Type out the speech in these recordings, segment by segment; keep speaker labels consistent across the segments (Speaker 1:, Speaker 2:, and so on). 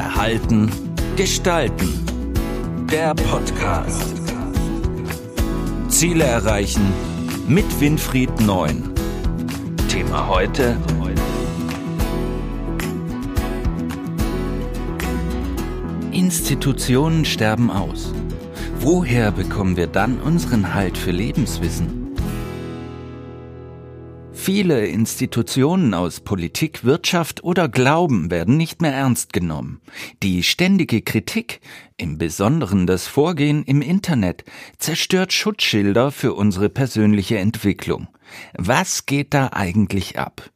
Speaker 1: Verhalten, Gestalten. Der Podcast. Ziele erreichen mit Winfried Neun. Thema heute. Institutionen sterben aus. Woher bekommen wir dann unseren Halt für Lebenswissen? Viele Institutionen aus Politik, Wirtschaft oder Glauben werden nicht mehr ernst genommen. Die ständige Kritik, im Besonderen das Vorgehen im Internet, zerstört Schutzschilder für unsere persönliche Entwicklung. Was geht da eigentlich ab?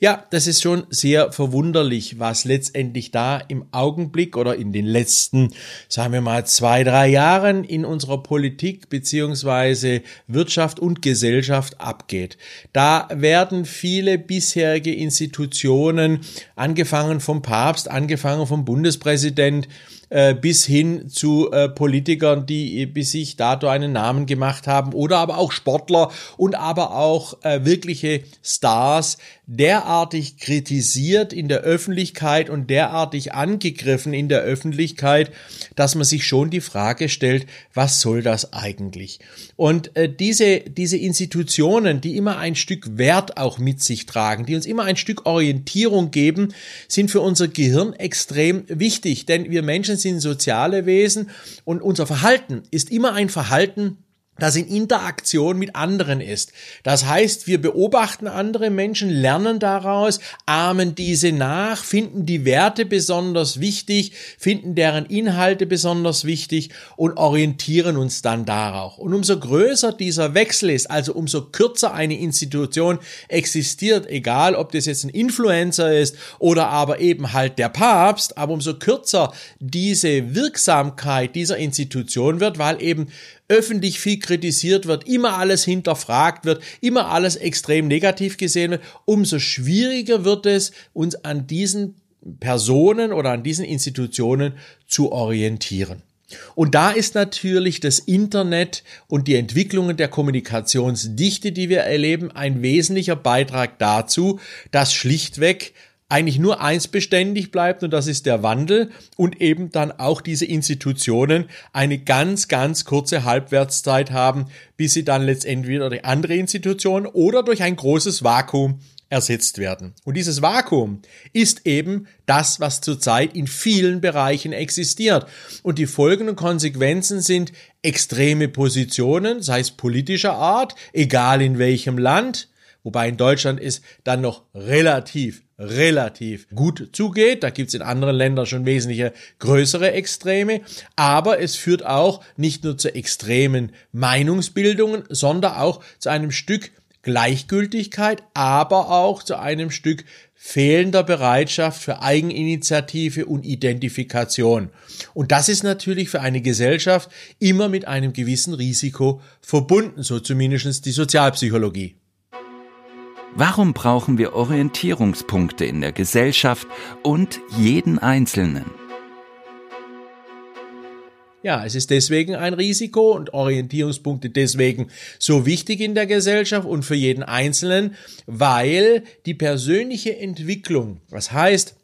Speaker 2: Ja, das ist schon sehr verwunderlich, was letztendlich da im Augenblick oder in den letzten, sagen wir mal, zwei, drei Jahren in unserer Politik beziehungsweise Wirtschaft und Gesellschaft abgeht. Da werden viele bisherige Institutionen, angefangen vom Papst, angefangen vom Bundespräsident, äh, bis hin zu äh, Politikern, die bis sich dadurch einen Namen gemacht haben oder aber auch Sportler und aber auch äh, wirkliche Stars derartig kritisiert in der Öffentlichkeit und derartig angegriffen in der Öffentlichkeit, dass man sich schon die Frage stellt, was soll das eigentlich? Und äh, diese, diese Institutionen, die immer ein Stück Wert auch mit sich tragen, die uns immer ein Stück Orientierung geben, sind für unser Gehirn extrem wichtig, denn wir Menschen sind soziale Wesen und unser Verhalten ist immer ein Verhalten, das in Interaktion mit anderen ist. Das heißt, wir beobachten andere Menschen, lernen daraus, ahmen diese nach, finden die Werte besonders wichtig, finden deren Inhalte besonders wichtig und orientieren uns dann darauf. Und umso größer dieser Wechsel ist, also umso kürzer eine Institution existiert, egal ob das jetzt ein Influencer ist oder aber eben halt der Papst, aber umso kürzer diese Wirksamkeit dieser Institution wird, weil eben öffentlich viel kritisiert wird, immer alles hinterfragt wird, immer alles extrem negativ gesehen wird, umso schwieriger wird es, uns an diesen Personen oder an diesen Institutionen zu orientieren. Und da ist natürlich das Internet und die Entwicklungen der Kommunikationsdichte, die wir erleben, ein wesentlicher Beitrag dazu, dass schlichtweg eigentlich nur eins beständig bleibt und das ist der Wandel und eben dann auch diese Institutionen eine ganz, ganz kurze Halbwertszeit haben, bis sie dann letztendlich wieder durch andere Institutionen oder durch ein großes Vakuum ersetzt werden. Und dieses Vakuum ist eben das, was zurzeit in vielen Bereichen existiert. Und die folgenden Konsequenzen sind extreme Positionen, sei es politischer Art, egal in welchem Land, wobei in Deutschland ist dann noch relativ relativ gut zugeht. Da gibt's in anderen Ländern schon wesentliche größere Extreme. Aber es führt auch nicht nur zu extremen Meinungsbildungen, sondern auch zu einem Stück Gleichgültigkeit, aber auch zu einem Stück fehlender Bereitschaft für Eigeninitiative und Identifikation. Und das ist natürlich für eine Gesellschaft immer mit einem gewissen Risiko verbunden, so zumindest die Sozialpsychologie.
Speaker 1: Warum brauchen wir Orientierungspunkte in der Gesellschaft und jeden Einzelnen?
Speaker 2: Ja, es ist deswegen ein Risiko und Orientierungspunkte deswegen so wichtig in der Gesellschaft und für jeden Einzelnen, weil die persönliche Entwicklung, was heißt,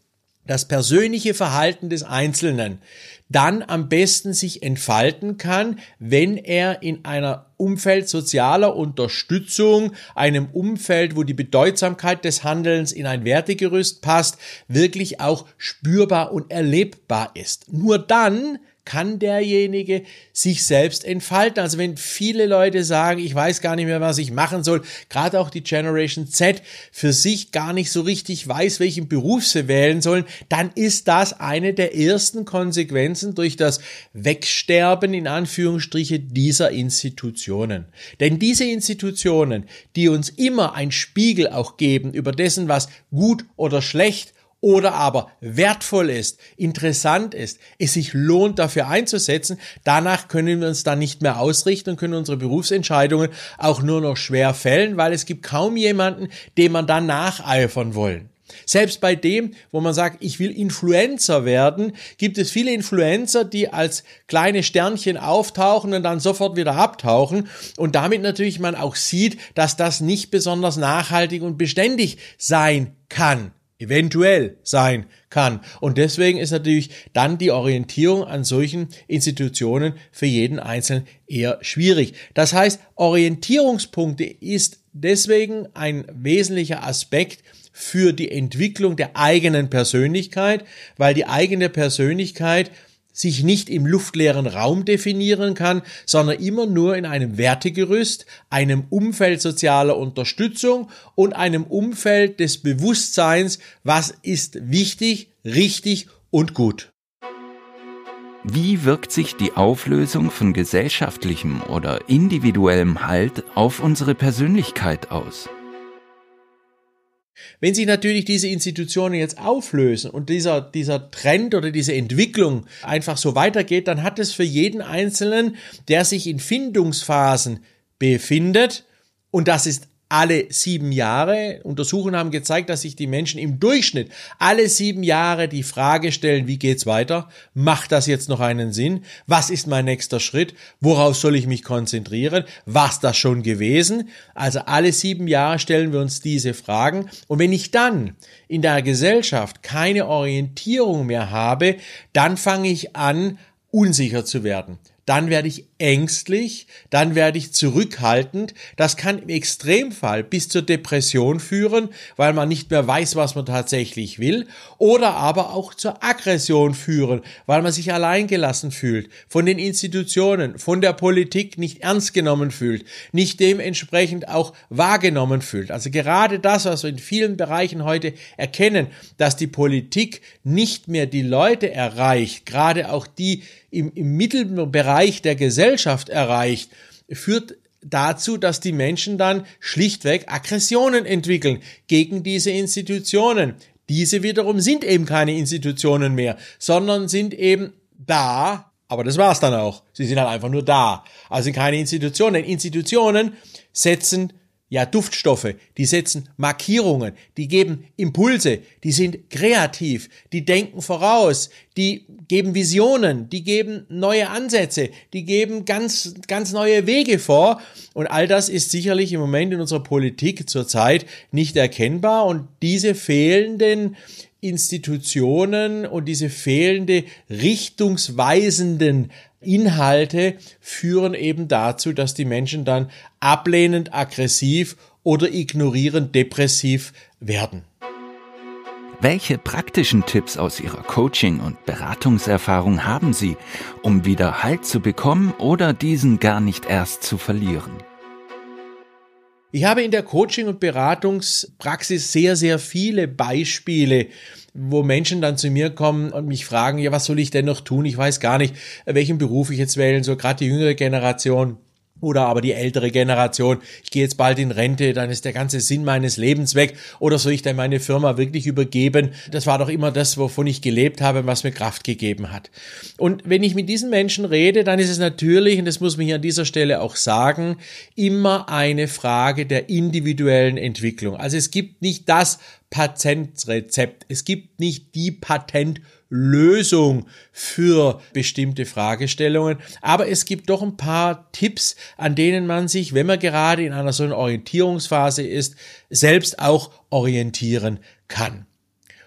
Speaker 2: das persönliche Verhalten des Einzelnen dann am besten sich entfalten kann, wenn er in einer Umfeld sozialer Unterstützung, einem Umfeld, wo die Bedeutsamkeit des Handelns in ein Wertegerüst passt, wirklich auch spürbar und erlebbar ist. Nur dann kann derjenige sich selbst entfalten. Also wenn viele Leute sagen, ich weiß gar nicht mehr, was ich machen soll, gerade auch die Generation Z für sich gar nicht so richtig weiß, welchen Beruf sie wählen sollen, dann ist das eine der ersten Konsequenzen durch das Wegsterben in Anführungsstriche dieser Institutionen. Denn diese Institutionen, die uns immer ein Spiegel auch geben über dessen, was gut oder schlecht oder aber wertvoll ist, interessant ist, es sich lohnt dafür einzusetzen, danach können wir uns dann nicht mehr ausrichten und können unsere Berufsentscheidungen auch nur noch schwer fällen, weil es gibt kaum jemanden, dem man dann nacheifern wollen. Selbst bei dem, wo man sagt, ich will Influencer werden, gibt es viele Influencer, die als kleine Sternchen auftauchen und dann sofort wieder abtauchen und damit natürlich man auch sieht, dass das nicht besonders nachhaltig und beständig sein kann. Eventuell sein kann. Und deswegen ist natürlich dann die Orientierung an solchen Institutionen für jeden Einzelnen eher schwierig. Das heißt, Orientierungspunkte ist deswegen ein wesentlicher Aspekt für die Entwicklung der eigenen Persönlichkeit, weil die eigene Persönlichkeit sich nicht im luftleeren Raum definieren kann, sondern immer nur in einem Wertegerüst, einem Umfeld sozialer Unterstützung und einem Umfeld des Bewusstseins, was ist wichtig, richtig und gut.
Speaker 1: Wie wirkt sich die Auflösung von gesellschaftlichem oder individuellem Halt auf unsere Persönlichkeit aus?
Speaker 2: Wenn sich natürlich diese Institutionen jetzt auflösen und dieser, dieser Trend oder diese Entwicklung einfach so weitergeht, dann hat es für jeden Einzelnen, der sich in Findungsphasen befindet, und das ist alle sieben Jahre. Untersuchungen haben gezeigt, dass sich die Menschen im Durchschnitt alle sieben Jahre die Frage stellen, wie geht's weiter? Macht das jetzt noch einen Sinn? Was ist mein nächster Schritt? Worauf soll ich mich konzentrieren? Was das schon gewesen? Also alle sieben Jahre stellen wir uns diese Fragen. Und wenn ich dann in der Gesellschaft keine Orientierung mehr habe, dann fange ich an, unsicher zu werden dann werde ich ängstlich, dann werde ich zurückhaltend. Das kann im Extremfall bis zur Depression führen, weil man nicht mehr weiß, was man tatsächlich will, oder aber auch zur Aggression führen, weil man sich alleingelassen fühlt, von den Institutionen, von der Politik nicht ernst genommen fühlt, nicht dementsprechend auch wahrgenommen fühlt. Also gerade das, was wir in vielen Bereichen heute erkennen, dass die Politik nicht mehr die Leute erreicht, gerade auch die im, im Mittelbereich der Gesellschaft erreicht, führt dazu, dass die Menschen dann schlichtweg Aggressionen entwickeln gegen diese Institutionen. Diese wiederum sind eben keine Institutionen mehr, sondern sind eben da, aber das war's dann auch. Sie sind halt einfach nur da. Also keine Institutionen. Institutionen setzen ja Duftstoffe, die setzen Markierungen, die geben Impulse, die sind kreativ, die denken voraus, die geben Visionen, die geben neue Ansätze, die geben ganz, ganz neue Wege vor. Und all das ist sicherlich im Moment in unserer Politik zurzeit nicht erkennbar. Und diese fehlenden Institutionen und diese fehlende richtungsweisenden Inhalte führen eben dazu, dass die Menschen dann ablehnend aggressiv oder ignorierend depressiv werden.
Speaker 1: Welche praktischen Tipps aus Ihrer Coaching- und Beratungserfahrung haben Sie, um wieder Halt zu bekommen oder diesen gar nicht erst zu verlieren?
Speaker 2: Ich habe in der Coaching- und Beratungspraxis sehr, sehr viele Beispiele wo Menschen dann zu mir kommen und mich fragen, ja, was soll ich denn noch tun? Ich weiß gar nicht, welchen Beruf ich jetzt wählen soll, gerade die jüngere Generation. Oder aber die ältere Generation, ich gehe jetzt bald in Rente, dann ist der ganze Sinn meines Lebens weg. Oder soll ich dann meine Firma wirklich übergeben? Das war doch immer das, wovon ich gelebt habe, was mir Kraft gegeben hat. Und wenn ich mit diesen Menschen rede, dann ist es natürlich, und das muss man hier an dieser Stelle auch sagen, immer eine Frage der individuellen Entwicklung. Also es gibt nicht das Patentrezept. Es gibt nicht die Patentlösung für bestimmte Fragestellungen, aber es gibt doch ein paar Tipps, an denen man sich, wenn man gerade in einer so einer Orientierungsphase ist, selbst auch orientieren kann.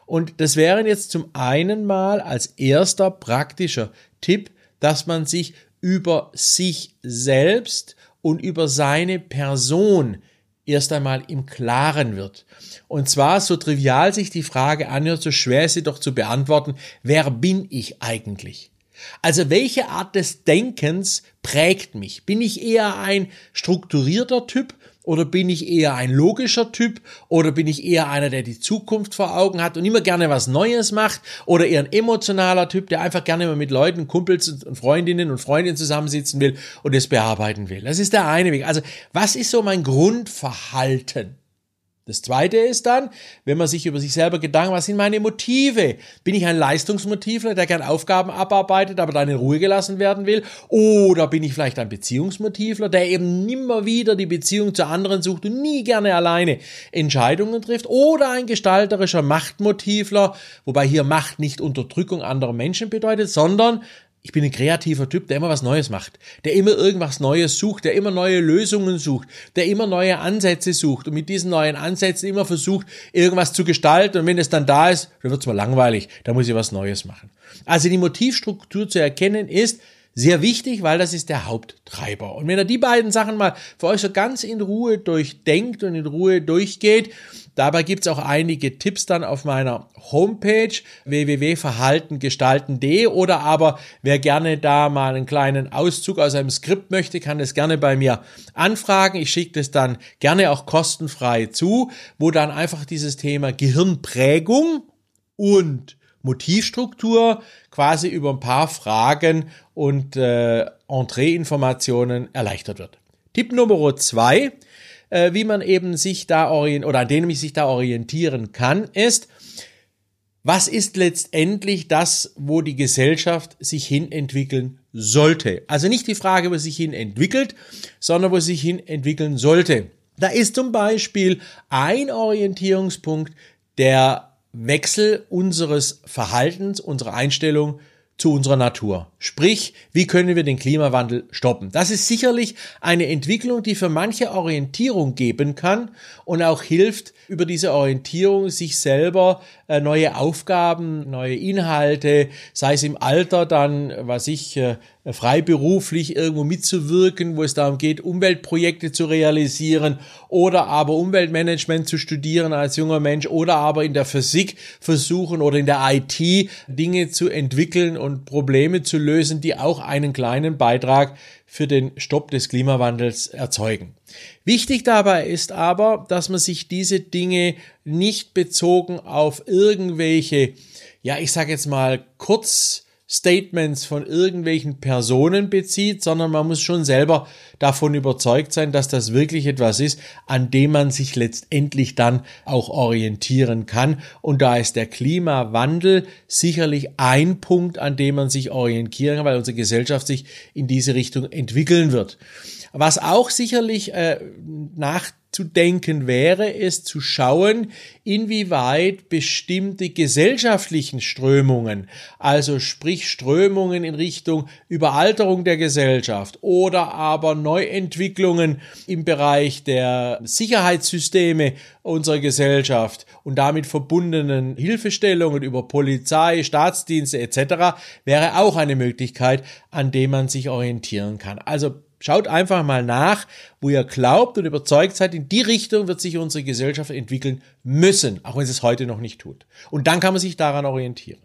Speaker 2: Und das wären jetzt zum einen mal als erster praktischer Tipp, dass man sich über sich selbst und über seine Person erst einmal im Klaren wird. Und zwar, so trivial sich die Frage anhört, so schwer ist sie doch zu beantworten, wer bin ich eigentlich? Also welche Art des Denkens prägt mich? Bin ich eher ein strukturierter Typ oder bin ich eher ein logischer Typ? Oder bin ich eher einer, der die Zukunft vor Augen hat und immer gerne was Neues macht? Oder eher ein emotionaler Typ, der einfach gerne mal mit Leuten, Kumpels und Freundinnen und Freundinnen zusammensitzen will und es bearbeiten will? Das ist der eine Weg. Also was ist so mein Grundverhalten? Das zweite ist dann, wenn man sich über sich selber Gedanken, was sind meine Motive? Bin ich ein Leistungsmotivler, der gern Aufgaben abarbeitet, aber dann in Ruhe gelassen werden will? Oder bin ich vielleicht ein Beziehungsmotivler, der eben nimmer wieder die Beziehung zu anderen sucht und nie gerne alleine Entscheidungen trifft? Oder ein gestalterischer Machtmotivler, wobei hier Macht nicht Unterdrückung anderer Menschen bedeutet, sondern ich bin ein kreativer Typ, der immer was Neues macht, der immer irgendwas Neues sucht, der immer neue Lösungen sucht, der immer neue Ansätze sucht und mit diesen neuen Ansätzen immer versucht, irgendwas zu gestalten und wenn es dann da ist, dann wird es mal langweilig, da muss ich was Neues machen. Also die Motivstruktur zu erkennen ist, sehr wichtig, weil das ist der Haupttreiber. Und wenn ihr die beiden Sachen mal für euch so ganz in Ruhe durchdenkt und in Ruhe durchgeht, dabei gibt's auch einige Tipps dann auf meiner Homepage www.verhaltengestalten.de oder aber wer gerne da mal einen kleinen Auszug aus einem Skript möchte, kann das gerne bei mir anfragen. Ich schicke das dann gerne auch kostenfrei zu, wo dann einfach dieses Thema Gehirnprägung und Motivstruktur quasi über ein paar Fragen und äh, Entree-Informationen erleichtert wird. Tipp Nummer zwei, äh, wie man eben sich da orientieren oder an denen ich sich da orientieren kann, ist, was ist letztendlich das, wo die Gesellschaft sich hin entwickeln sollte? Also nicht die Frage, wo sich hin entwickelt, sondern wo sich hin entwickeln sollte. Da ist zum Beispiel ein Orientierungspunkt der Wechsel unseres Verhaltens, unserer Einstellung zu unserer Natur. Sprich, wie können wir den Klimawandel stoppen? Das ist sicherlich eine Entwicklung, die für manche Orientierung geben kann und auch hilft, über diese Orientierung sich selber äh, neue Aufgaben, neue Inhalte, sei es im Alter dann, was ich, äh, freiberuflich irgendwo mitzuwirken, wo es darum geht, Umweltprojekte zu realisieren oder aber Umweltmanagement zu studieren als junger Mensch oder aber in der Physik versuchen oder in der IT Dinge zu entwickeln und Probleme zu lösen, die auch einen kleinen Beitrag für den Stopp des Klimawandels erzeugen. Wichtig dabei ist aber, dass man sich diese Dinge nicht bezogen auf irgendwelche, ja, ich sage jetzt mal kurz Statements von irgendwelchen Personen bezieht, sondern man muss schon selber davon überzeugt sein, dass das wirklich etwas ist, an dem man sich letztendlich dann auch orientieren kann. Und da ist der Klimawandel sicherlich ein Punkt, an dem man sich orientieren kann, weil unsere Gesellschaft sich in diese Richtung entwickeln wird. Was auch sicherlich äh, nach zu denken wäre, ist zu schauen, inwieweit bestimmte gesellschaftlichen Strömungen, also sprich Strömungen in Richtung Überalterung der Gesellschaft oder aber Neuentwicklungen im Bereich der Sicherheitssysteme unserer Gesellschaft und damit verbundenen Hilfestellungen über Polizei, Staatsdienste etc. wäre auch eine Möglichkeit, an dem man sich orientieren kann. Also Schaut einfach mal nach, wo ihr glaubt und überzeugt seid, in die Richtung wird sich unsere Gesellschaft entwickeln müssen, auch wenn es es heute noch nicht tut. Und dann kann man sich daran orientieren.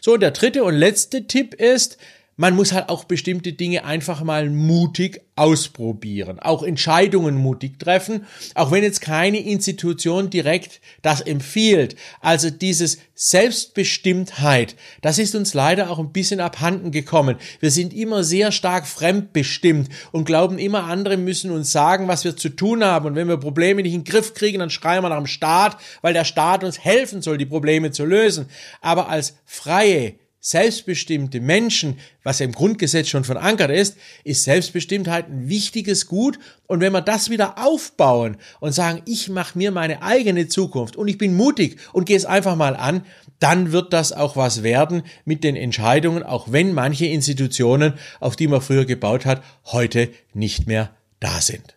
Speaker 2: So, und der dritte und letzte Tipp ist, man muss halt auch bestimmte Dinge einfach mal mutig ausprobieren, auch Entscheidungen mutig treffen, auch wenn jetzt keine Institution direkt das empfiehlt. Also dieses Selbstbestimmtheit, das ist uns leider auch ein bisschen abhanden gekommen. Wir sind immer sehr stark fremdbestimmt und glauben immer, andere müssen uns sagen, was wir zu tun haben. Und wenn wir Probleme nicht in den Griff kriegen, dann schreien wir nach dem Staat, weil der Staat uns helfen soll, die Probleme zu lösen. Aber als freie, selbstbestimmte Menschen, was ja im Grundgesetz schon verankert ist, ist Selbstbestimmtheit ein wichtiges Gut. Und wenn wir das wieder aufbauen und sagen, ich mache mir meine eigene Zukunft und ich bin mutig und gehe es einfach mal an, dann wird das auch was werden mit den Entscheidungen, auch wenn manche Institutionen, auf die man früher gebaut hat, heute nicht mehr da sind.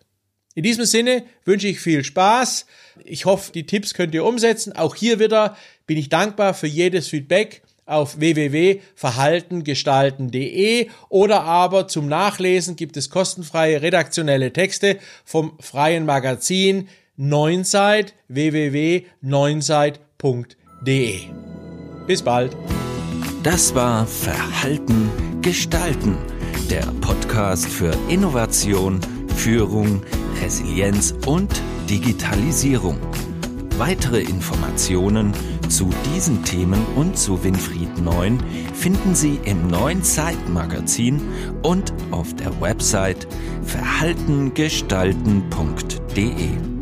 Speaker 2: In diesem Sinne wünsche ich viel Spaß. Ich hoffe, die Tipps könnt ihr umsetzen. Auch hier wieder bin ich dankbar für jedes Feedback auf www.verhaltengestalten.de oder aber zum Nachlesen gibt es kostenfreie redaktionelle Texte vom freien Magazin Neunzeit www.neunzeit.de. Bis bald.
Speaker 1: Das war Verhalten gestalten, der Podcast für Innovation, Führung, Resilienz und Digitalisierung. Weitere Informationen zu diesen Themen und zu Winfried Neun finden Sie im neuen Zeitmagazin und auf der Website verhaltengestalten.de.